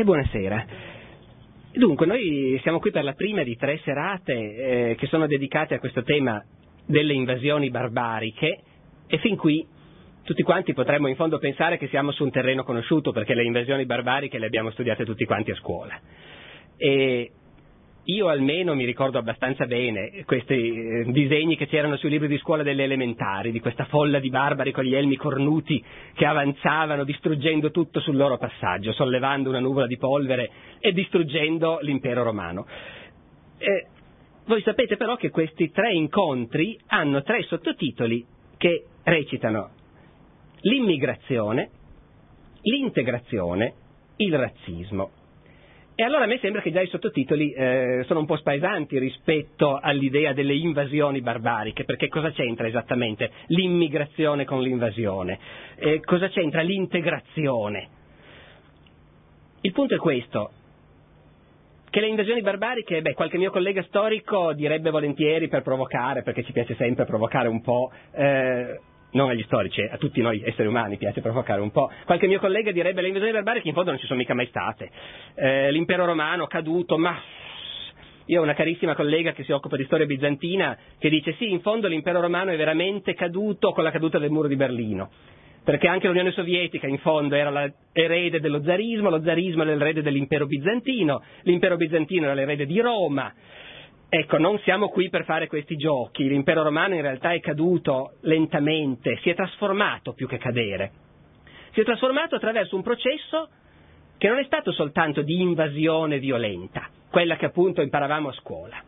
E buonasera. Dunque, noi siamo qui per la prima di tre serate eh, che sono dedicate a questo tema delle invasioni barbariche e fin qui tutti quanti potremmo in fondo pensare che siamo su un terreno conosciuto perché le invasioni barbariche le abbiamo studiate tutti quanti a scuola. E io almeno mi ricordo abbastanza bene questi eh, disegni che c'erano sui libri di scuola delle elementari, di questa folla di barbari con gli elmi cornuti che avanzavano distruggendo tutto sul loro passaggio, sollevando una nuvola di polvere e distruggendo l'impero romano. Eh, voi sapete però che questi tre incontri hanno tre sottotitoli che recitano l'immigrazione, l'integrazione, il razzismo. E allora a me sembra che già i sottotitoli eh, sono un po' spaesanti rispetto all'idea delle invasioni barbariche, perché cosa c'entra esattamente l'immigrazione con l'invasione? Eh, cosa c'entra l'integrazione? Il punto è questo, che le invasioni barbariche, beh, qualche mio collega storico direbbe volentieri per provocare, perché ci piace sempre provocare un po', eh, non agli storici, a tutti noi esseri umani piace provocare un po'. Qualche mio collega direbbe le invasioni barbariche in fondo non ci sono mica mai state. Eh, l'impero romano caduto, ma io ho una carissima collega che si occupa di storia bizantina che dice sì, in fondo l'impero romano è veramente caduto con la caduta del muro di Berlino. Perché anche l'Unione Sovietica in fondo era l'erede dello zarismo, lo zarismo era l'erede dell'impero bizantino, l'impero bizantino era l'erede di Roma, Ecco, non siamo qui per fare questi giochi, l'impero romano in realtà è caduto lentamente, si è trasformato più che cadere. Si è trasformato attraverso un processo che non è stato soltanto di invasione violenta, quella che appunto imparavamo a scuola.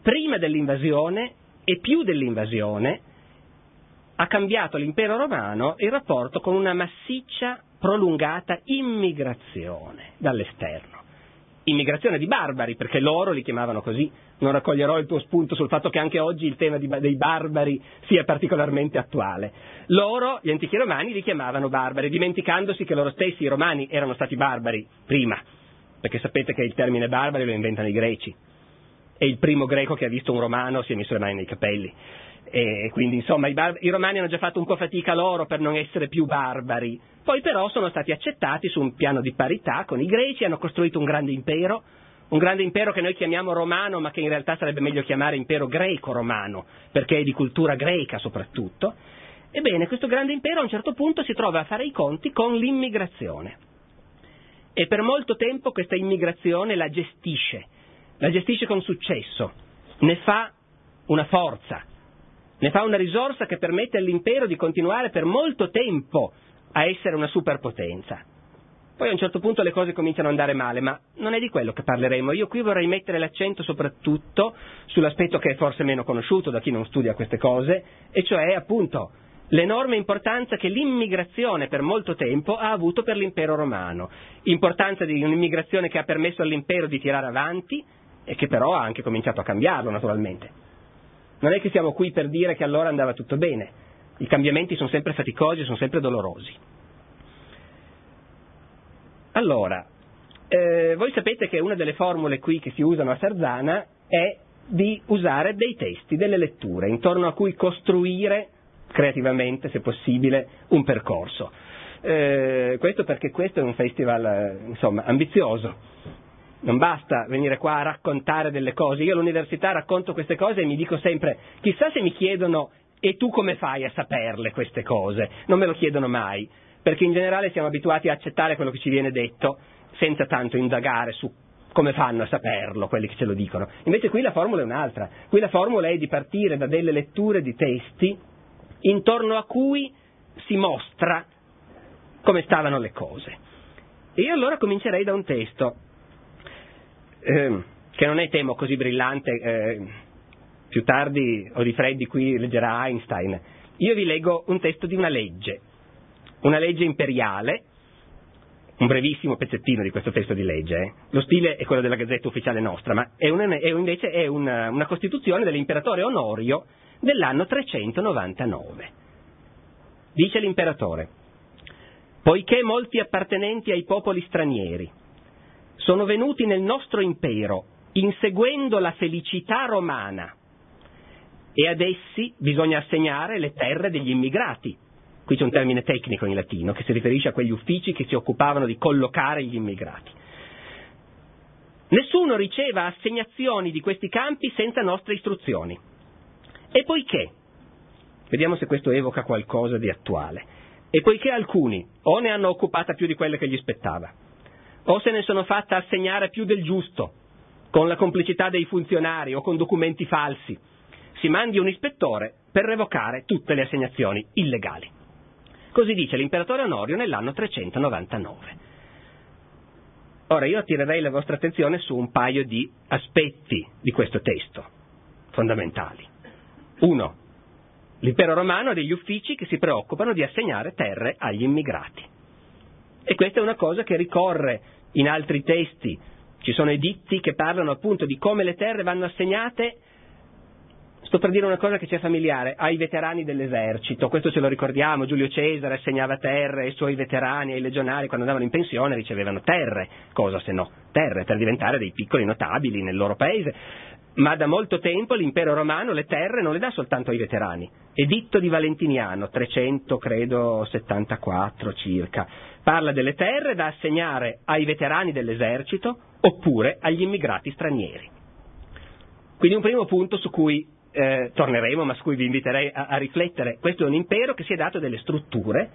Prima dell'invasione e più dell'invasione ha cambiato l'impero romano il rapporto con una massiccia, prolungata immigrazione dall'esterno immigrazione di barbari, perché loro li chiamavano così. Non raccoglierò il tuo spunto sul fatto che anche oggi il tema dei barbari sia particolarmente attuale. Loro, gli antichi romani, li chiamavano barbari, dimenticandosi che loro stessi, i romani, erano stati barbari prima, perché sapete che il termine barbari lo inventano i greci. E il primo greco che ha visto un romano si è messo le mani nei capelli. E quindi insomma i, bar- i, romani hanno già fatto un po' fatica loro per non essere più barbari, poi però sono stati accettati su un piano di parità con i greci, hanno costruito un grande impero, un grande impero che noi chiamiamo romano ma che in realtà sarebbe meglio chiamare impero greco-romano, perché è di cultura greca soprattutto. Ebbene, questo grande impero a un certo punto si trova a fare i conti con l'immigrazione e per molto tempo questa immigrazione la gestisce, la gestisce con successo, ne fa una forza, ne fa una risorsa che permette all'impero di continuare per molto tempo a essere una superpotenza. Poi a un certo punto le cose cominciano ad andare male, ma non è di quello che parleremo. Io qui vorrei mettere l'accento soprattutto sull'aspetto che è forse meno conosciuto da chi non studia queste cose, e cioè appunto l'enorme importanza che l'immigrazione per molto tempo ha avuto per l'impero romano, importanza di un'immigrazione che ha permesso all'impero di tirare avanti e che però ha anche cominciato a cambiarlo naturalmente. Non è che siamo qui per dire che allora andava tutto bene. I cambiamenti sono sempre faticosi, sono sempre dolorosi. Allora, eh, voi sapete che una delle formule qui che si usano a Sarzana è di usare dei testi, delle letture, intorno a cui costruire creativamente, se possibile, un percorso. Eh, questo perché questo è un festival eh, insomma, ambizioso, non basta venire qua a raccontare delle cose. Io all'università racconto queste cose e mi dico sempre, chissà se mi chiedono e tu come fai a saperle queste cose? Non me lo chiedono mai, perché in generale siamo abituati a accettare quello che ci viene detto senza tanto indagare su come fanno a saperlo quelli che ce lo dicono. Invece qui la formula è un'altra. Qui la formula è di partire da delle letture di testi intorno a cui si mostra come stavano le cose. E io allora comincerei da un testo eh, che non è temo così brillante, eh, più tardi o di Freddi qui leggerà Einstein. Io vi leggo un testo di una legge, una legge imperiale, un brevissimo pezzettino di questo testo di legge. Eh. Lo stile è quello della Gazzetta Ufficiale nostra, ma è una, è invece è una, una Costituzione dell'imperatore Onorio dell'anno 399. Dice l'imperatore, poiché molti appartenenti ai popoli stranieri sono venuti nel nostro impero inseguendo la felicità romana e ad essi bisogna assegnare le terre degli immigrati. Qui c'è un termine tecnico in latino che si riferisce a quegli uffici che si occupavano di collocare gli immigrati. nessuno riceva assegnazioni di questi campi senza nostre istruzioni. E poiché, vediamo se questo evoca qualcosa di attuale, e poiché alcuni o ne hanno occupata più di quelle che gli spettava, o se ne sono fatta assegnare più del giusto, con la complicità dei funzionari o con documenti falsi, si mandi un ispettore per revocare tutte le assegnazioni illegali. Così dice l'imperatore Onorio nell'anno 399. Ora io attirerei la vostra attenzione su un paio di aspetti di questo testo, fondamentali. Uno, l'impero romano ha degli uffici che si preoccupano di assegnare terre agli immigrati. E questa è una cosa che ricorre in altri testi. Ci sono editti che parlano appunto di come le terre vanno assegnate Sto per dire una cosa che ci è familiare, ai veterani dell'esercito, questo ce lo ricordiamo, Giulio Cesare assegnava terre ai suoi veterani, ai legionari, quando andavano in pensione ricevevano terre, cosa se no? Terre per diventare dei piccoli notabili nel loro paese. Ma da molto tempo l'impero romano le terre non le dà soltanto ai veterani. Editto di Valentiniano, 300 credo 74 circa, parla delle terre da assegnare ai veterani dell'esercito oppure agli immigrati stranieri. Quindi un primo punto su cui eh, torneremo, ma su cui vi inviterei a, a riflettere. Questo è un impero che si è dato delle strutture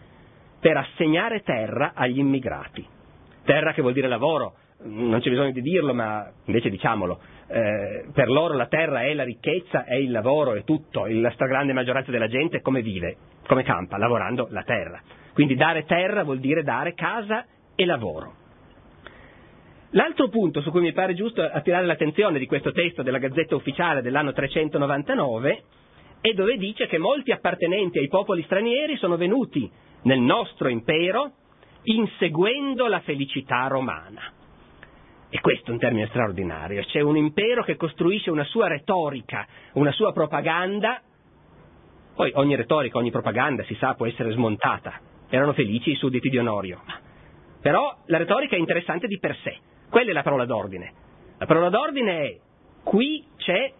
per assegnare terra agli immigrati. Terra che vuol dire lavoro, non c'è bisogno di dirlo, ma invece diciamolo, eh, per loro la terra è la ricchezza, è il lavoro, è tutto, la stragrande maggioranza della gente come vive, come campa, lavorando la terra. Quindi dare terra vuol dire dare casa e lavoro. L'altro punto su cui mi pare giusto attirare l'attenzione di questo testo della Gazzetta Ufficiale dell'anno 399 è dove dice che molti appartenenti ai popoli stranieri sono venuti nel nostro impero inseguendo la felicità romana. E questo è un termine straordinario. C'è un impero che costruisce una sua retorica, una sua propaganda. Poi ogni retorica, ogni propaganda, si sa, può essere smontata. Erano felici i sudditi di Onorio. Però la retorica è interessante di per sé. Quella è la parola d'ordine. La parola d'ordine è qui c'è,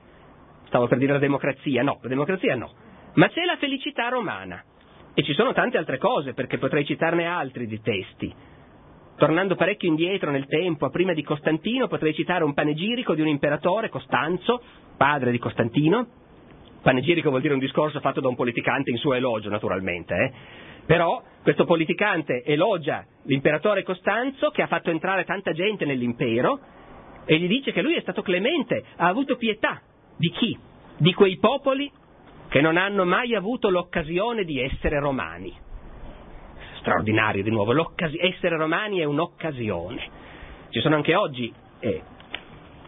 stavo per dire la democrazia, no, la democrazia no, ma c'è la felicità romana. E ci sono tante altre cose, perché potrei citarne altri di testi. Tornando parecchio indietro nel tempo, a prima di Costantino, potrei citare un panegirico di un imperatore, Costanzo, padre di Costantino. Panegirico vuol dire un discorso fatto da un politicante in suo elogio, naturalmente. Eh? Però questo politicante elogia l'imperatore Costanzo che ha fatto entrare tanta gente nell'impero e gli dice che lui è stato clemente, ha avuto pietà. Di chi? Di quei popoli che non hanno mai avuto l'occasione di essere romani. Straordinario di nuovo, essere romani è un'occasione. Ci sono anche oggi, eh,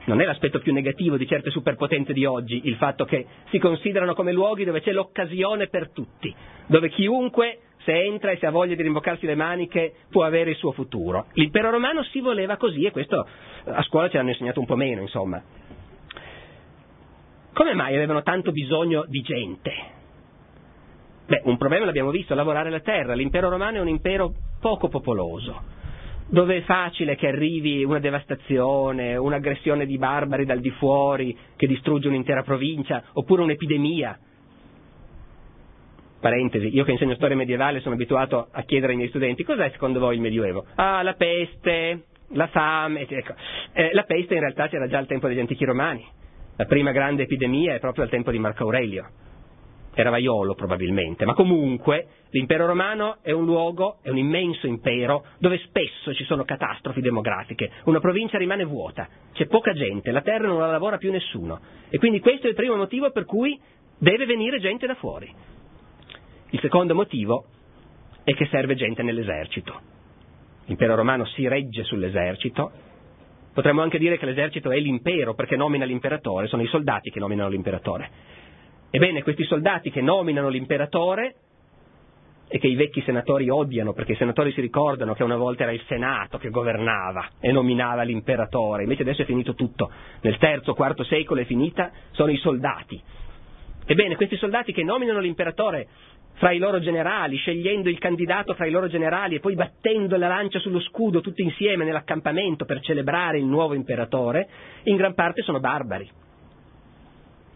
non è l'aspetto più negativo di certe superpotenze di oggi, il fatto che si considerano come luoghi dove c'è l'occasione per tutti, dove chiunque se entra e se ha voglia di rimboccarsi le maniche può avere il suo futuro. L'impero romano si voleva così e questo a scuola ci hanno insegnato un po' meno, insomma. Come mai avevano tanto bisogno di gente? Beh, un problema l'abbiamo visto, lavorare la terra. L'impero romano è un impero poco popoloso, dove è facile che arrivi una devastazione, un'aggressione di barbari dal di fuori che distrugge un'intera provincia, oppure un'epidemia Parentesi, io che insegno storia medievale sono abituato a chiedere ai miei studenti cos'è secondo voi il Medioevo? Ah, la peste, la fame, ecco. eh, la peste in realtà c'era già al tempo degli antichi romani. La prima grande epidemia è proprio al tempo di Marco Aurelio. Era vaiolo probabilmente, ma comunque l'impero romano è un luogo, è un immenso impero dove spesso ci sono catastrofi demografiche, una provincia rimane vuota, c'è poca gente, la terra non la lavora più nessuno e quindi questo è il primo motivo per cui deve venire gente da fuori. Il secondo motivo è che serve gente nell'esercito. L'impero romano si regge sull'esercito. Potremmo anche dire che l'esercito è l'impero perché nomina l'imperatore, sono i soldati che nominano l'imperatore. Ebbene, questi soldati che nominano l'imperatore e che i vecchi senatori odiano perché i senatori si ricordano che una volta era il Senato che governava e nominava l'imperatore, invece adesso è finito tutto. Nel terzo, quarto secolo è finita, sono i soldati. Ebbene, questi soldati che nominano l'imperatore fra i loro generali, scegliendo il candidato fra i loro generali e poi battendo la lancia sullo scudo tutti insieme nell'accampamento per celebrare il nuovo imperatore, in gran parte sono barbari.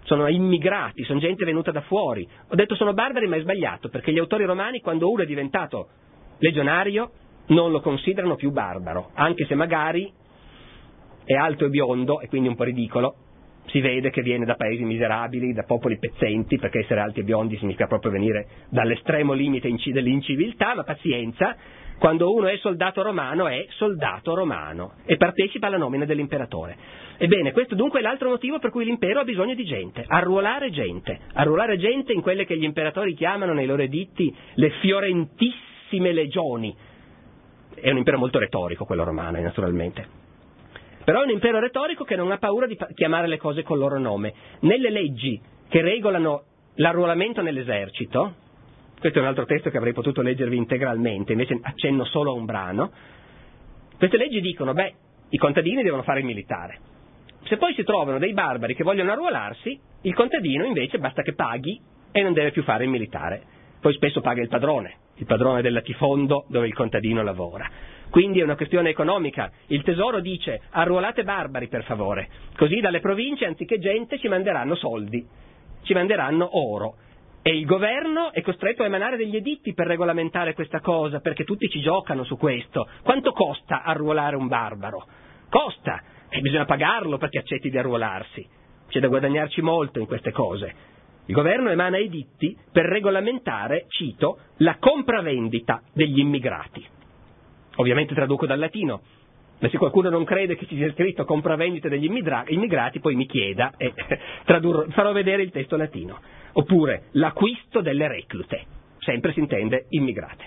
Sono immigrati, sono gente venuta da fuori. Ho detto sono barbari ma è sbagliato, perché gli autori romani quando uno è diventato legionario non lo considerano più barbaro, anche se magari è alto e biondo e quindi un po' ridicolo, si vede che viene da paesi miserabili, da popoli pezzenti, perché essere alti e biondi significa proprio venire dall'estremo limite dell'inciviltà, ma pazienza, quando uno è soldato romano è soldato romano e partecipa alla nomina dell'imperatore. Ebbene, questo dunque è l'altro motivo per cui l'impero ha bisogno di gente, arruolare gente, arruolare gente in quelle che gli imperatori chiamano nei loro editti le fiorentissime legioni. È un impero molto retorico quello romano, naturalmente. Però è un impero retorico che non ha paura di chiamare le cose col loro nome. Nelle leggi che regolano l'arruolamento nell'esercito, questo è un altro testo che avrei potuto leggervi integralmente, invece accenno solo a un brano, queste leggi dicono, beh, i contadini devono fare il militare. Se poi si trovano dei barbari che vogliono arruolarsi, il contadino invece basta che paghi e non deve più fare il militare. Poi spesso paga il padrone, il padrone del latifondo dove il contadino lavora. Quindi è una questione economica. Il tesoro dice arruolate barbari per favore, così dalle province anziché gente ci manderanno soldi, ci manderanno oro. E il governo è costretto a emanare degli editti per regolamentare questa cosa, perché tutti ci giocano su questo. Quanto costa arruolare un barbaro? Costa, e bisogna pagarlo perché accetti di arruolarsi. C'è da guadagnarci molto in queste cose. Il governo emana editti per regolamentare, cito, la compravendita degli immigrati. Ovviamente traduco dal latino, ma se qualcuno non crede che ci sia scritto compravendita degli immigrati, poi mi chieda e tradurro, farò vedere il testo latino. Oppure l'acquisto delle reclute, sempre si intende immigrate.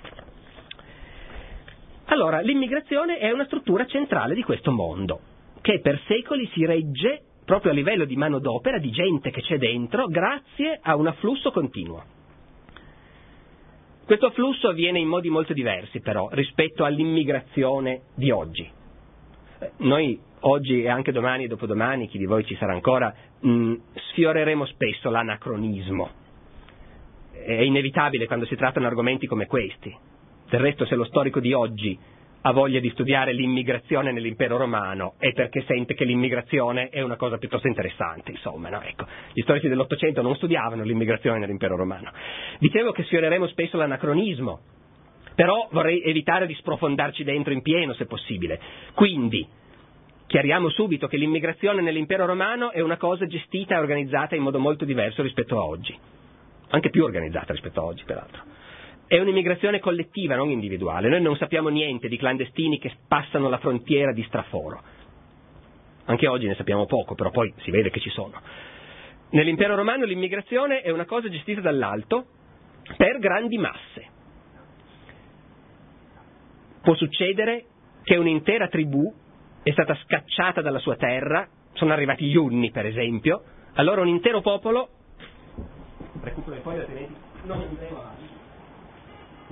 Allora, l'immigrazione è una struttura centrale di questo mondo, che per secoli si regge proprio a livello di manodopera, di gente che c'è dentro, grazie a un afflusso continuo. Questo afflusso avviene in modi molto diversi però rispetto all'immigrazione di oggi. Noi oggi e anche domani e dopodomani, chi di voi ci sarà ancora, mh, mm, sfioreremo spesso l'anacronismo. È inevitabile quando si trattano argomenti come questi. Del resto se lo storico di oggi ha voglia di studiare l'immigrazione nell'impero romano è perché sente che l'immigrazione è una cosa piuttosto interessante, insomma, no? ecco, gli storici dell'Ottocento non studiavano l'immigrazione nell'impero romano. Dicevo che sfioreremo spesso l'anacronismo, però vorrei evitare di sprofondarci dentro in pieno se possibile. Quindi, chiariamo subito che l'immigrazione nell'impero romano è una cosa gestita e organizzata in modo molto diverso rispetto a oggi, anche più organizzata rispetto a oggi, peraltro. È un'immigrazione collettiva, non individuale. Noi non sappiamo niente di clandestini che passano la frontiera di straforo. Anche oggi ne sappiamo poco, però poi si vede che ci sono. Nell'impero romano l'immigrazione è una cosa gestita dall'alto per grandi masse. Può succedere che un'intera tribù è stata scacciata dalla sua terra, sono arrivati gli Unni per esempio, allora un intero popolo recupero foglie altrimenti non andremo avanti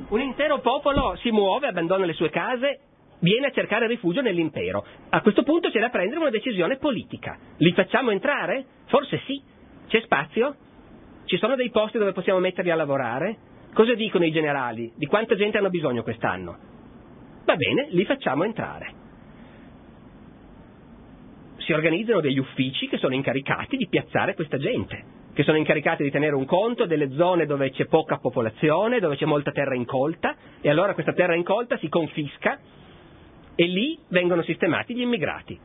un intero popolo si muove, abbandona le sue case, viene a cercare rifugio nell'impero. A questo punto c'è da prendere una decisione politica. Li facciamo entrare? Forse sì. C'è spazio? Ci sono dei posti dove possiamo metterli a lavorare? Cosa dicono i generali? Di quanta gente hanno bisogno quest'anno? Va bene, li facciamo entrare. Si organizzano degli uffici che sono incaricati di piazzare questa gente che sono incaricati di tenere un conto delle zone dove c'è poca popolazione, dove c'è molta terra incolta, e allora questa terra incolta si confisca e lì vengono sistemati gli immigrati.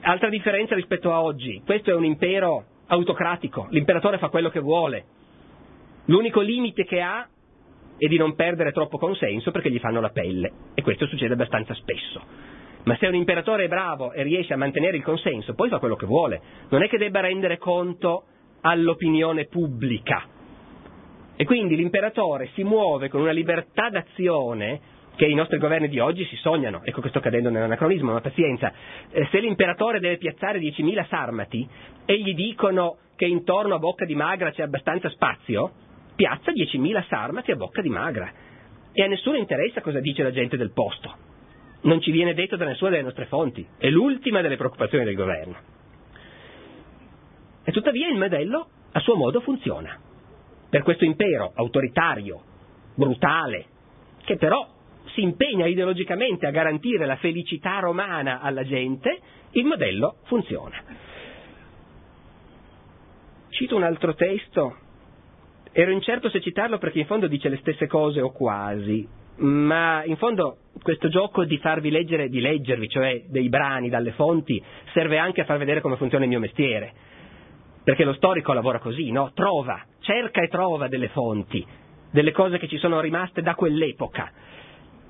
Altra differenza rispetto a oggi, questo è un impero autocratico, l'imperatore fa quello che vuole, l'unico limite che ha è di non perdere troppo consenso perché gli fanno la pelle e questo succede abbastanza spesso. Ma se un imperatore è bravo e riesce a mantenere il consenso, poi fa quello che vuole, non è che debba rendere conto all'opinione pubblica. E quindi l'imperatore si muove con una libertà d'azione che i nostri governi di oggi si sognano. Ecco che sto cadendo nell'anacronismo, ma pazienza. Eh, se l'imperatore deve piazzare 10.000 sarmati e gli dicono che intorno a Bocca di Magra c'è abbastanza spazio, piazza 10.000 sarmati a Bocca di Magra. E a nessuno interessa cosa dice la gente del posto. Non ci viene detto da nessuna delle nostre fonti. È l'ultima delle preoccupazioni del governo. E tuttavia il modello a suo modo funziona. Per questo impero autoritario, brutale, che però si impegna ideologicamente a garantire la felicità romana alla gente, il modello funziona. Cito un altro testo, ero incerto se citarlo perché in fondo dice le stesse cose o quasi, ma in fondo questo gioco di farvi leggere, di leggervi, cioè dei brani dalle fonti, serve anche a far vedere come funziona il mio mestiere. Perché lo storico lavora così, no? Trova, cerca e trova delle fonti, delle cose che ci sono rimaste da quell'epoca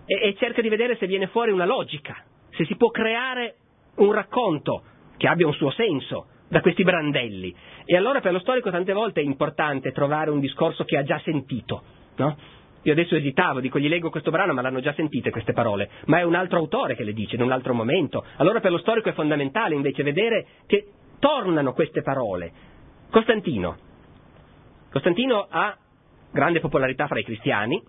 e, e cerca di vedere se viene fuori una logica, se si può creare un racconto che abbia un suo senso da questi brandelli. E allora per lo storico tante volte è importante trovare un discorso che ha già sentito, no? Io adesso esitavo, dico gli leggo questo brano, ma l'hanno già sentite queste parole, ma è un altro autore che le dice in un altro momento. Allora per lo storico è fondamentale invece vedere che tornano queste parole. Costantino. Costantino ha grande popolarità fra i cristiani,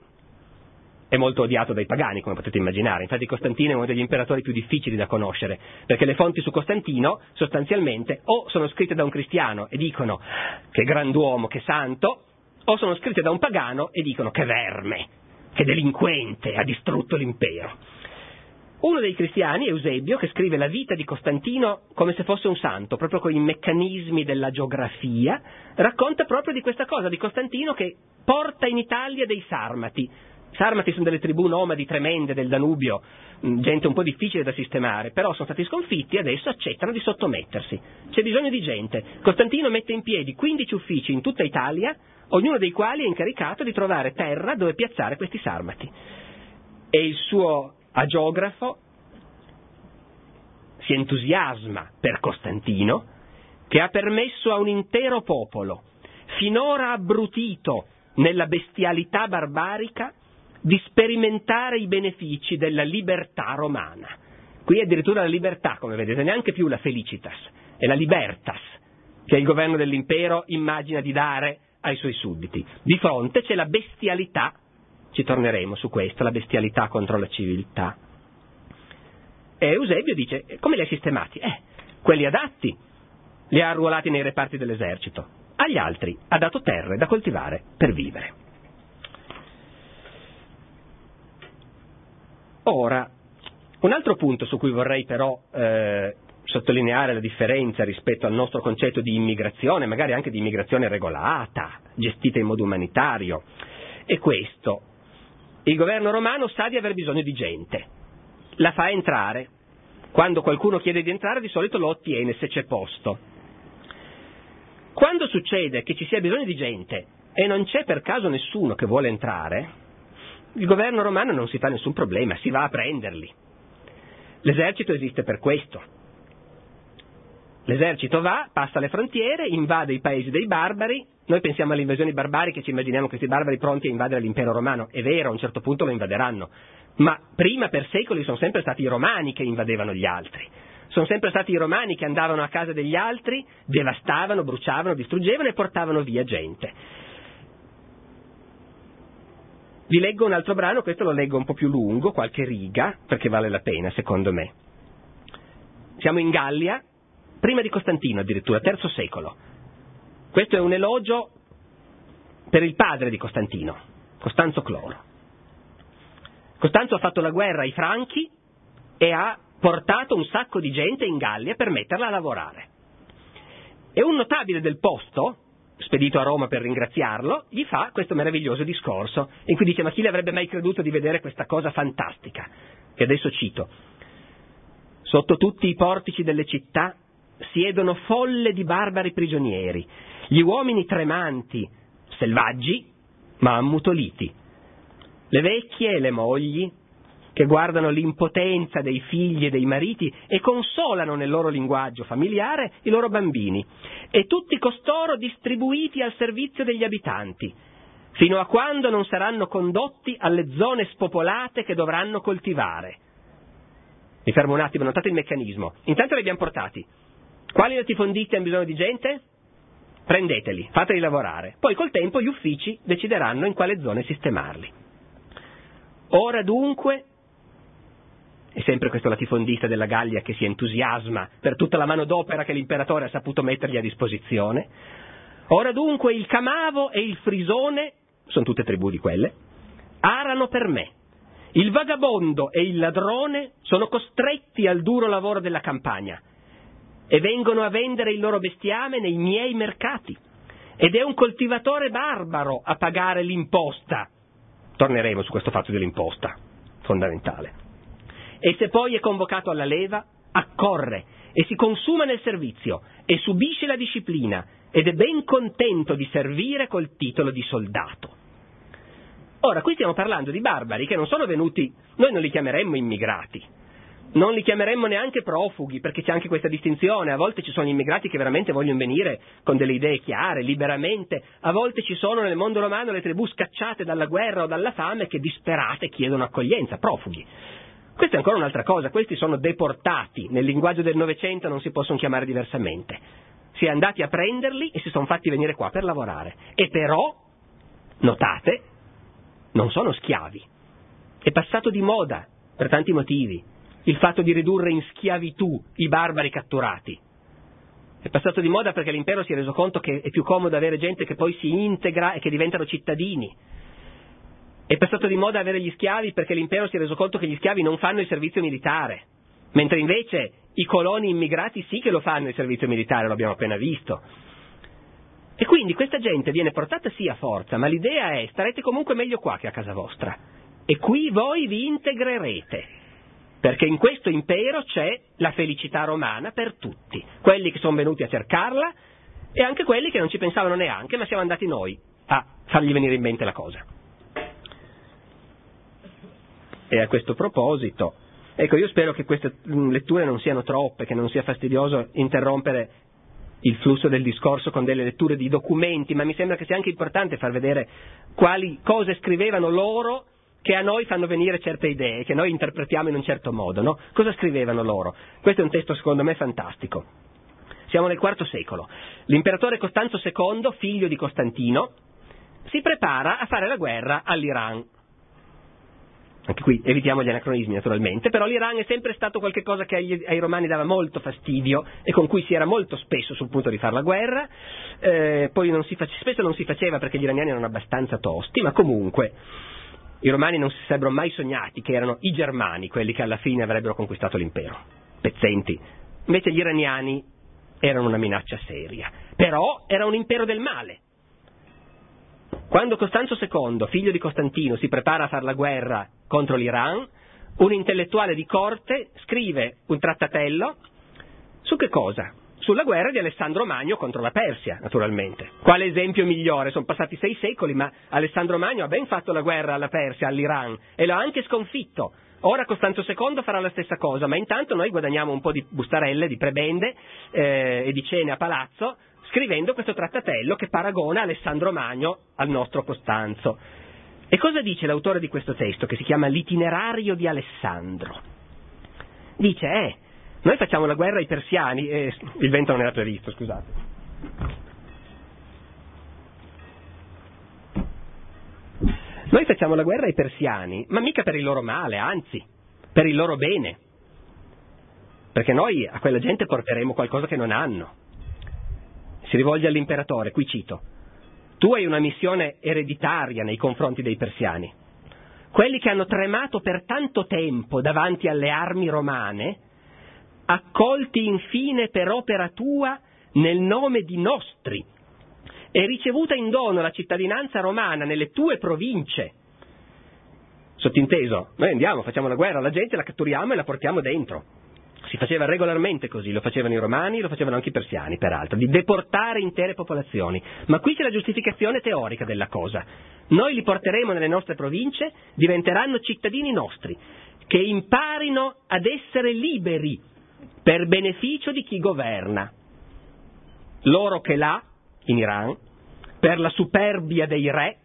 è molto odiato dai pagani, come potete immaginare. Infatti Costantino è uno degli imperatori più difficili da conoscere, perché le fonti su Costantino sostanzialmente o sono scritte da un cristiano e dicono che grand'uomo, che santo, o sono scritte da un pagano e dicono che verme, che delinquente, ha distrutto l'impero. Uno dei cristiani, Eusebio, che scrive la vita di Costantino come se fosse un santo, proprio con i meccanismi della geografia, racconta proprio di questa cosa di Costantino che porta in Italia dei sarmati. Sarmati sono delle tribù nomadi tremende del Danubio, gente un po' difficile da sistemare, però sono stati sconfitti e adesso accettano di sottomettersi. C'è bisogno di gente. Costantino mette in piedi 15 uffici in tutta Italia ognuno dei quali è incaricato di trovare terra dove piazzare questi sarmati. E il suo agiografo si entusiasma per Costantino, che ha permesso a un intero popolo, finora abbrutito nella bestialità barbarica, di sperimentare i benefici della libertà romana. Qui addirittura la libertà, come vedete, neanche più la felicitas, è la libertas che il governo dell'impero immagina di dare ai suoi sudditi. Di fronte c'è la bestialità, ci torneremo su questo, la bestialità contro la civiltà. E Eusebio dice, come li ha sistemati? Eh, quelli adatti li ha arruolati nei reparti dell'esercito, agli altri ha dato terre da coltivare per vivere. Ora, un altro punto su cui vorrei però eh, sottolineare la differenza rispetto al nostro concetto di immigrazione, magari anche di immigrazione regolata, gestita in modo umanitario. E questo, il governo romano sa di aver bisogno di gente, la fa entrare, quando qualcuno chiede di entrare di solito lo ottiene se c'è posto. Quando succede che ci sia bisogno di gente e non c'è per caso nessuno che vuole entrare, il governo romano non si fa nessun problema, si va a prenderli. L'esercito esiste per questo, L'esercito va, passa le frontiere, invade i paesi dei barbari. Noi pensiamo alle invasioni barbariche, ci immaginiamo questi barbari pronti a invadere l'impero romano. È vero, a un certo punto lo invaderanno. Ma prima per secoli sono sempre stati i romani che invadevano gli altri. Sono sempre stati i romani che andavano a casa degli altri, devastavano, bruciavano, distruggevano e portavano via gente. Vi leggo un altro brano, questo lo leggo un po' più lungo, qualche riga, perché vale la pena, secondo me. Siamo in Gallia, prima di Costantino addirittura, terzo secolo. Questo è un elogio per il padre di Costantino, Costanzo Cloro. Costanzo ha fatto la guerra ai Franchi e ha portato un sacco di gente in Gallia per metterla a lavorare. E un notabile del posto, spedito a Roma per ringraziarlo, gli fa questo meraviglioso discorso, in cui dice ma chi le avrebbe mai creduto di vedere questa cosa fantastica? Che adesso cito. Sotto tutti i portici delle città siedono folle di barbari prigionieri, gli uomini tremanti, selvaggi, ma ammutoliti, le vecchie e le mogli, che guardano l'impotenza dei figli e dei mariti e consolano nel loro linguaggio familiare i loro bambini, e tutti costoro distribuiti al servizio degli abitanti, fino a quando non saranno condotti alle zone spopolate che dovranno coltivare. Mi fermo un attimo, notate il meccanismo. Intanto li abbiamo portati. Quali latifondisti hanno bisogno di gente? Prendeteli, fateli lavorare. Poi col tempo gli uffici decideranno in quale zone sistemarli. Ora dunque, è sempre questo latifondista della Gallia che si entusiasma per tutta la manodopera che l'imperatore ha saputo mettergli a disposizione, ora dunque il Camavo e il Frisone, sono tutte tribù di quelle, arano per me. Il vagabondo e il ladrone sono costretti al duro lavoro della campagna e vengono a vendere il loro bestiame nei miei mercati. Ed è un coltivatore barbaro a pagare l'imposta Torneremo su questo fatto dell'imposta, fondamentale. E se poi è convocato alla leva, accorre e si consuma nel servizio e subisce la disciplina ed è ben contento di servire col titolo di soldato. Ora, qui stiamo parlando di barbari che non sono venuti, noi non li chiameremmo immigrati, non li chiameremmo neanche profughi, perché c'è anche questa distinzione. A volte ci sono immigrati che veramente vogliono venire con delle idee chiare, liberamente. A volte ci sono nel mondo romano le tribù scacciate dalla guerra o dalla fame che disperate chiedono accoglienza, profughi. Questa è ancora un'altra cosa, questi sono deportati, nel linguaggio del Novecento non si possono chiamare diversamente. Si è andati a prenderli e si sono fatti venire qua per lavorare. E però, notate, non sono schiavi. È passato di moda per tanti motivi il fatto di ridurre in schiavitù i barbari catturati. È passato di moda perché l'impero si è reso conto che è più comodo avere gente che poi si integra e che diventano cittadini. È passato di moda avere gli schiavi perché l'impero si è reso conto che gli schiavi non fanno il servizio militare, mentre invece i coloni immigrati sì che lo fanno il servizio militare, lo abbiamo appena visto. E quindi questa gente viene portata sì a forza, ma l'idea è starete comunque meglio qua che a casa vostra. E qui voi vi integrerete perché in questo impero c'è la felicità romana per tutti, quelli che sono venuti a cercarla e anche quelli che non ci pensavano neanche, ma siamo andati noi a fargli venire in mente la cosa. E a questo proposito, ecco, io spero che queste mm, letture non siano troppe, che non sia fastidioso interrompere il flusso del discorso con delle letture di documenti, ma mi sembra che sia anche importante far vedere quali cose scrivevano loro che a noi fanno venire certe idee, che noi interpretiamo in un certo modo. No? Cosa scrivevano loro? Questo è un testo secondo me fantastico. Siamo nel IV secolo. L'imperatore Costanzo II, figlio di Costantino, si prepara a fare la guerra all'Iran. Anche qui evitiamo gli anacronismi naturalmente, però l'Iran è sempre stato qualcosa che agli, ai romani dava molto fastidio e con cui si era molto spesso sul punto di fare la guerra, eh, poi non face, spesso non si faceva perché gli iraniani erano abbastanza tosti, ma comunque i romani non si sarebbero mai sognati che erano i germani quelli che alla fine avrebbero conquistato l'impero, pezzenti. Invece gli iraniani erano una minaccia seria, però era un impero del male. Quando Costanzo II, figlio di Costantino, si prepara a fare la guerra contro l'Iran, un intellettuale di corte scrive un trattatello su che cosa? Sulla guerra di Alessandro Magno contro la Persia, naturalmente. Quale esempio migliore? Sono passati sei secoli, ma Alessandro Magno ha ben fatto la guerra alla Persia, all'Iran, e l'ha anche sconfitto. Ora Costanzo II farà la stessa cosa, ma intanto noi guadagniamo un po' di bustarelle, di prebende eh, e di cene a palazzo, scrivendo questo trattatello che paragona Alessandro Magno al nostro Costanzo. E cosa dice l'autore di questo testo, che si chiama L'itinerario di Alessandro? Dice, eh, noi facciamo la guerra ai persiani e il vento non era previsto, scusate. Noi facciamo la guerra ai persiani, ma mica per il loro male, anzi, per il loro bene. Perché noi a quella gente porteremo qualcosa che non hanno. Si rivolge all'imperatore, qui cito, tu hai una missione ereditaria nei confronti dei persiani. Quelli che hanno tremato per tanto tempo davanti alle armi romane accolti infine per opera tua nel nome di nostri, e ricevuta in dono la cittadinanza romana nelle tue province. Sottinteso, noi andiamo, facciamo la guerra alla gente, la catturiamo e la portiamo dentro. Si faceva regolarmente così, lo facevano i romani, lo facevano anche i persiani, peraltro, di deportare intere popolazioni. Ma qui c'è la giustificazione teorica della cosa. Noi li porteremo nelle nostre province, diventeranno cittadini nostri, che imparino ad essere liberi per beneficio di chi governa. Loro che là, in Iran, per la superbia dei re,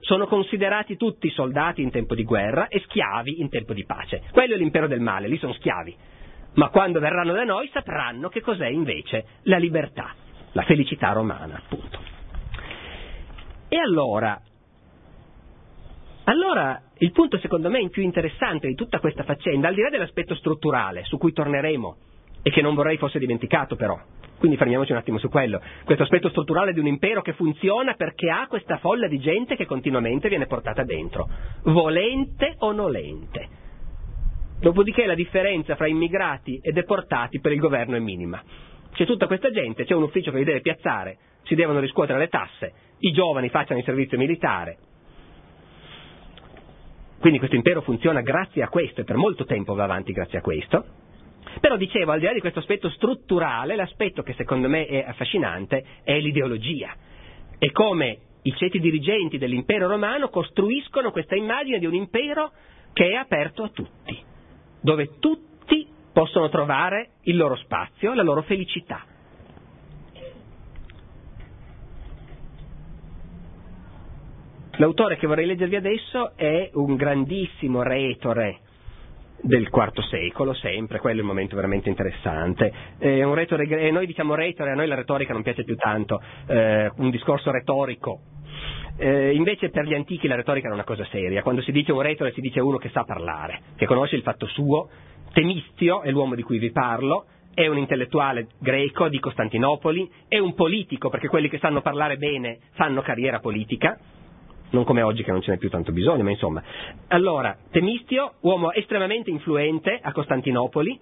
sono considerati tutti soldati in tempo di guerra e schiavi in tempo di pace. Quello è l'impero del male, lì sono schiavi. Ma quando verranno da noi sapranno che cos'è invece la libertà, la felicità romana, appunto. E allora, allora il punto secondo me più interessante di tutta questa faccenda, al di là dell'aspetto strutturale, su cui torneremo e che non vorrei fosse dimenticato però. Quindi fermiamoci un attimo su quello. Questo aspetto strutturale di un impero che funziona perché ha questa folla di gente che continuamente viene portata dentro, volente o nolente. Dopodiché la differenza fra immigrati e deportati per il governo è minima. C'è tutta questa gente, c'è un ufficio che li deve piazzare, si devono riscuotere le tasse, i giovani facciano il servizio militare. Quindi questo impero funziona grazie a questo e per molto tempo va avanti grazie a questo. Però dicevo, al di là di questo aspetto strutturale, l'aspetto che secondo me è affascinante è l'ideologia. E come i ceti dirigenti dell'impero romano costruiscono questa immagine di un impero che è aperto a tutti, dove tutti possono trovare il loro spazio, la loro felicità. L'autore che vorrei leggervi adesso è un grandissimo retore del IV secolo, sempre, quello è il momento veramente interessante. È un retore, e noi diciamo retore, a noi la retorica non piace più tanto, eh, un discorso retorico. Eh, invece per gli antichi la retorica era una cosa seria, quando si dice un retore si dice uno che sa parlare, che conosce il fatto suo. Temistio è l'uomo di cui vi parlo, è un intellettuale greco di Costantinopoli, è un politico perché quelli che sanno parlare bene fanno carriera politica non come oggi che non ce n'è più tanto bisogno, ma insomma. Allora, Temistio, uomo estremamente influente a Costantinopoli,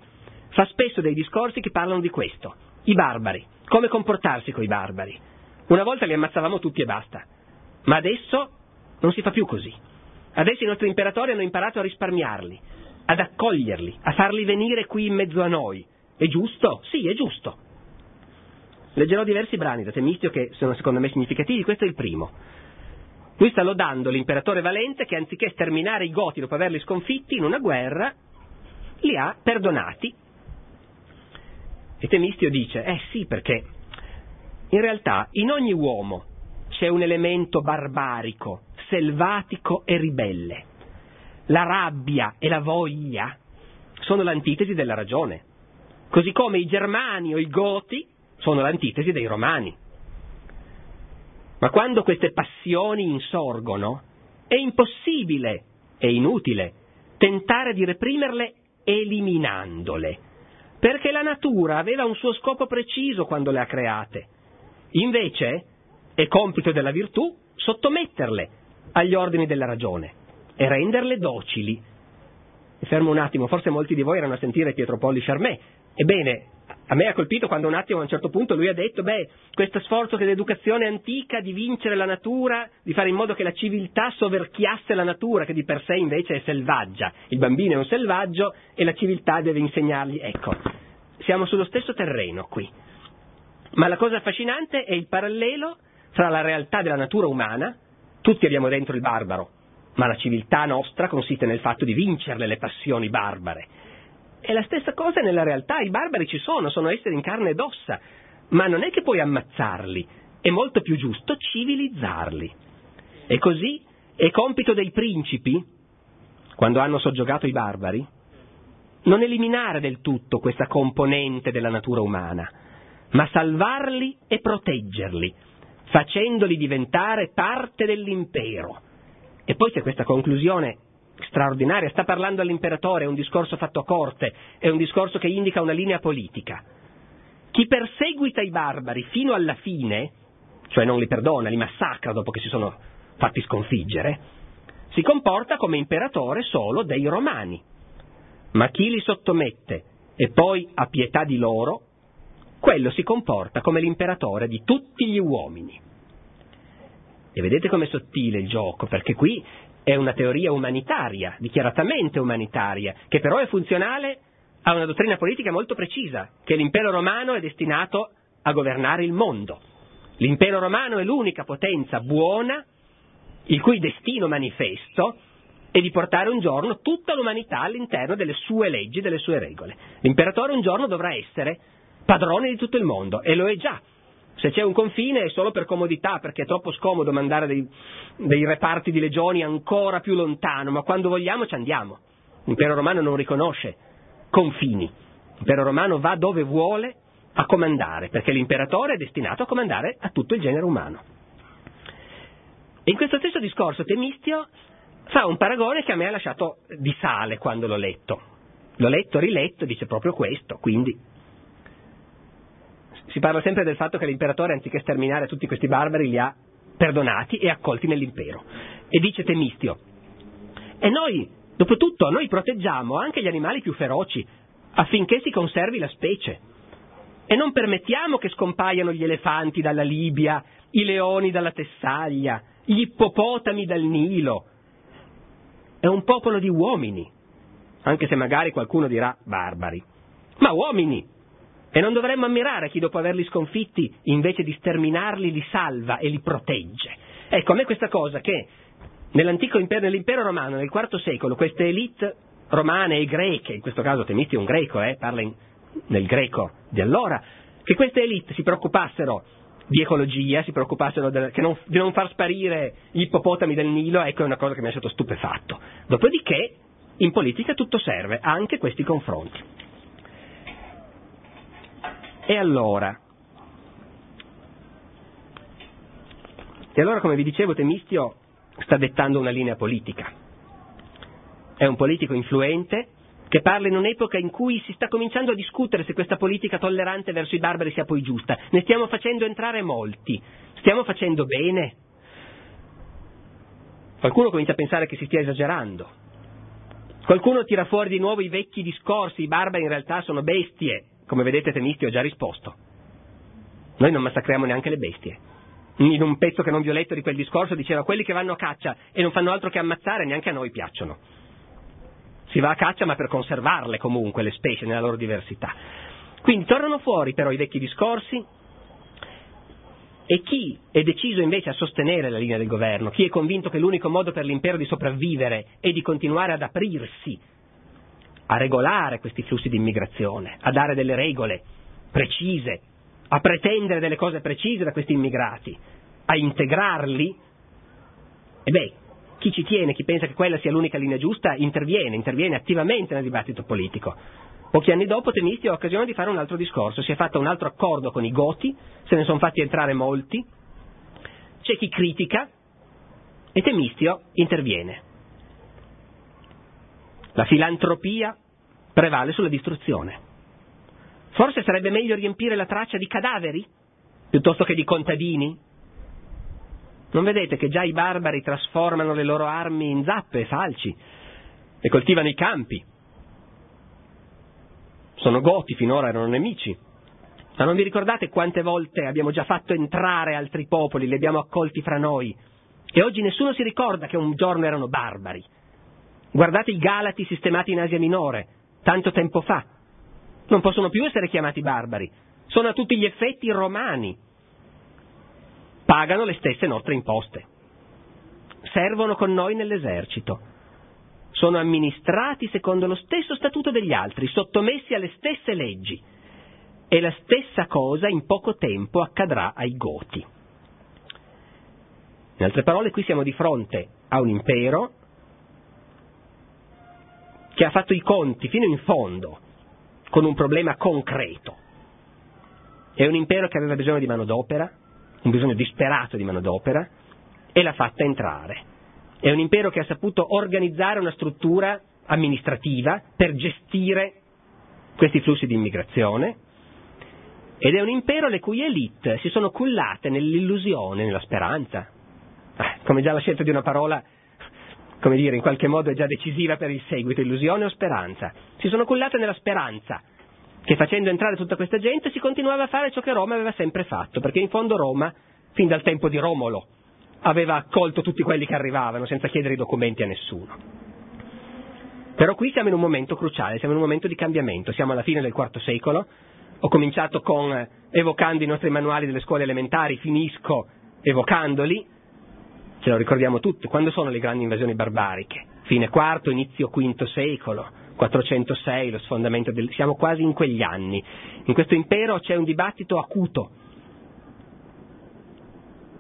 fa spesso dei discorsi che parlano di questo, i barbari, come comportarsi con i barbari. Una volta li ammazzavamo tutti e basta, ma adesso non si fa più così. Adesso i nostri imperatori hanno imparato a risparmiarli, ad accoglierli, a farli venire qui in mezzo a noi. È giusto? Sì, è giusto. Leggerò diversi brani da Temistio che sono secondo me significativi, questo è il primo. Lui sta lodando l'imperatore Valente che anziché sterminare i Goti dopo averli sconfitti in una guerra, li ha perdonati. E Temistio dice, eh sì, perché in realtà in ogni uomo c'è un elemento barbarico, selvatico e ribelle. La rabbia e la voglia sono l'antitesi della ragione, così come i germani o i goti sono l'antitesi dei romani. Ma quando queste passioni insorgono, è impossibile, è inutile, tentare di reprimerle eliminandole, perché la natura aveva un suo scopo preciso quando le ha create. Invece è compito della virtù sottometterle agli ordini della ragione e renderle docili. E fermo un attimo, forse molti di voi erano a sentire Pietro Polli Charmé. Ebbene, a me ha colpito quando un attimo a un certo punto lui ha detto, beh, questo sforzo dell'educazione antica di vincere la natura, di fare in modo che la civiltà soverchiasse la natura, che di per sé invece è selvaggia. Il bambino è un selvaggio e la civiltà deve insegnargli. Ecco, siamo sullo stesso terreno qui. Ma la cosa affascinante è il parallelo tra la realtà della natura umana, tutti abbiamo dentro il barbaro, ma la civiltà nostra consiste nel fatto di vincerle le passioni barbare è la stessa cosa nella realtà, i barbari ci sono, sono esseri in carne ed ossa, ma non è che puoi ammazzarli, è molto più giusto civilizzarli. E così è compito dei principi, quando hanno soggiogato i barbari, non eliminare del tutto questa componente della natura umana, ma salvarli e proteggerli, facendoli diventare parte dell'impero. E poi c'è questa conclusione straordinaria, sta parlando all'imperatore, è un discorso fatto a corte, è un discorso che indica una linea politica. Chi perseguita i barbari fino alla fine, cioè non li perdona, li massacra dopo che si sono fatti sconfiggere, si comporta come imperatore solo dei romani. Ma chi li sottomette e poi ha pietà di loro, quello si comporta come l'imperatore di tutti gli uomini. E vedete com'è sottile il gioco, perché qui è una teoria umanitaria, dichiaratamente umanitaria, che però è funzionale a una dottrina politica molto precisa, che l'impero romano è destinato a governare il mondo. L'impero romano è l'unica potenza buona, il cui destino manifesto è di portare un giorno tutta l'umanità all'interno delle sue leggi, delle sue regole. L'imperatore un giorno dovrà essere padrone di tutto il mondo e lo è già, se c'è un confine è solo per comodità, perché è troppo scomodo mandare dei, dei reparti di legioni ancora più lontano, ma quando vogliamo ci andiamo. L'impero romano non riconosce confini. L'impero romano va dove vuole a comandare, perché l'imperatore è destinato a comandare a tutto il genere umano. E in questo stesso discorso Temistio fa un paragone che a me ha lasciato di sale quando l'ho letto. L'ho letto, riletto, dice proprio questo, quindi si parla sempre del fatto che l'imperatore, anziché sterminare tutti questi barbari, li ha perdonati e accolti nell'impero. E dice Temistio, e noi, dopo tutto, noi proteggiamo anche gli animali più feroci affinché si conservi la specie. E non permettiamo che scompaiano gli elefanti dalla Libia, i leoni dalla Tessaglia, gli ippopotami dal Nilo. è un popolo di uomini, anche se magari qualcuno dirà barbari, ma uomini. E non dovremmo ammirare chi dopo averli sconfitti, invece di sterminarli, li salva e li protegge. Ecco, a me questa cosa che nell'antico impero, nell'impero romano, nel IV secolo, queste elite romane e greche, in questo caso Temisti è un greco, eh, parla in, nel greco di allora, che queste elite si preoccupassero di ecologia, si preoccupassero del, non, di non far sparire gli ippopotami del Nilo, ecco è una cosa che mi ha lasciato stupefatto. Dopodiché, in politica tutto serve, anche questi confronti. E allora? E allora, come vi dicevo, Temistio sta dettando una linea politica. È un politico influente che parla in un'epoca in cui si sta cominciando a discutere se questa politica tollerante verso i barbari sia poi giusta. Ne stiamo facendo entrare molti. Stiamo facendo bene? Qualcuno comincia a pensare che si stia esagerando. Qualcuno tira fuori di nuovo i vecchi discorsi, i barbari in realtà sono bestie. Come vedete Temisti ho già risposto. Noi non massacriamo neanche le bestie. In un pezzo che non vi ho letto di quel discorso diceva quelli che vanno a caccia e non fanno altro che ammazzare neanche a noi piacciono. Si va a caccia ma per conservarle comunque le specie nella loro diversità. Quindi tornano fuori però i vecchi discorsi e chi è deciso invece a sostenere la linea del governo, chi è convinto che l'unico modo per l'impero di sopravvivere è di continuare ad aprirsi, a regolare questi flussi di immigrazione, a dare delle regole precise, a pretendere delle cose precise da questi immigrati, a integrarli, e beh, chi ci tiene, chi pensa che quella sia l'unica linea giusta, interviene, interviene attivamente nel dibattito politico. Pochi anni dopo Temistio ha occasione di fare un altro discorso, si è fatto un altro accordo con i Goti, se ne sono fatti entrare molti, c'è chi critica e Temistio interviene. La filantropia prevale sulla distruzione. Forse sarebbe meglio riempire la traccia di cadaveri piuttosto che di contadini, non vedete che già i barbari trasformano le loro armi in zappe e falci e coltivano i campi? Sono goti, finora erano nemici. Ma non vi ricordate quante volte abbiamo già fatto entrare altri popoli, li abbiamo accolti fra noi? E oggi nessuno si ricorda che un giorno erano barbari. Guardate i Galati sistemati in Asia Minore, tanto tempo fa. Non possono più essere chiamati barbari. Sono a tutti gli effetti romani pagano le stesse nostre imposte, servono con noi nell'esercito, sono amministrati secondo lo stesso statuto degli altri, sottomessi alle stesse leggi. E la stessa cosa in poco tempo accadrà ai Goti. In altre parole, qui siamo di fronte a un impero che ha fatto i conti fino in fondo con un problema concreto. È un impero che aveva bisogno di manodopera, un bisogno disperato di manodopera, e l'ha fatta entrare. È un impero che ha saputo organizzare una struttura amministrativa per gestire questi flussi di immigrazione ed è un impero le cui elite si sono cullate nell'illusione, nella speranza. Eh, come già la scelta di una parola, come dire, in qualche modo è già decisiva per il seguito, illusione o speranza. Si sono cullate nella speranza che facendo entrare tutta questa gente si continuava a fare ciò che Roma aveva sempre fatto, perché in fondo Roma, fin dal tempo di Romolo, aveva accolto tutti quelli che arrivavano senza chiedere i documenti a nessuno. Però qui siamo in un momento cruciale, siamo in un momento di cambiamento, siamo alla fine del IV secolo, ho cominciato con, evocando i nostri manuali delle scuole elementari, finisco evocandoli, ce lo ricordiamo tutti, quando sono le grandi invasioni barbariche? Fine IV, inizio V secolo, 406, lo sfondamento del... siamo quasi in quegli anni. In questo impero c'è un dibattito acuto.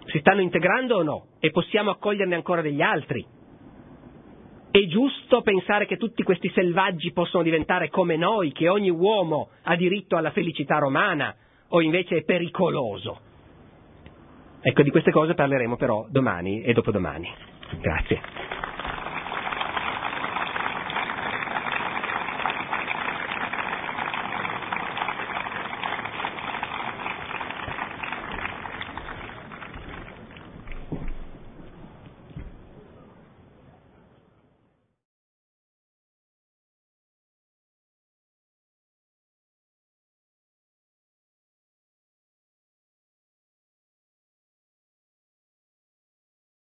Si stanno integrando o no? E possiamo accoglierne ancora degli altri? È giusto pensare che tutti questi selvaggi possono diventare come noi, che ogni uomo ha diritto alla felicità romana, o invece è pericoloso? Ecco, di queste cose parleremo però domani e dopodomani. Grazie.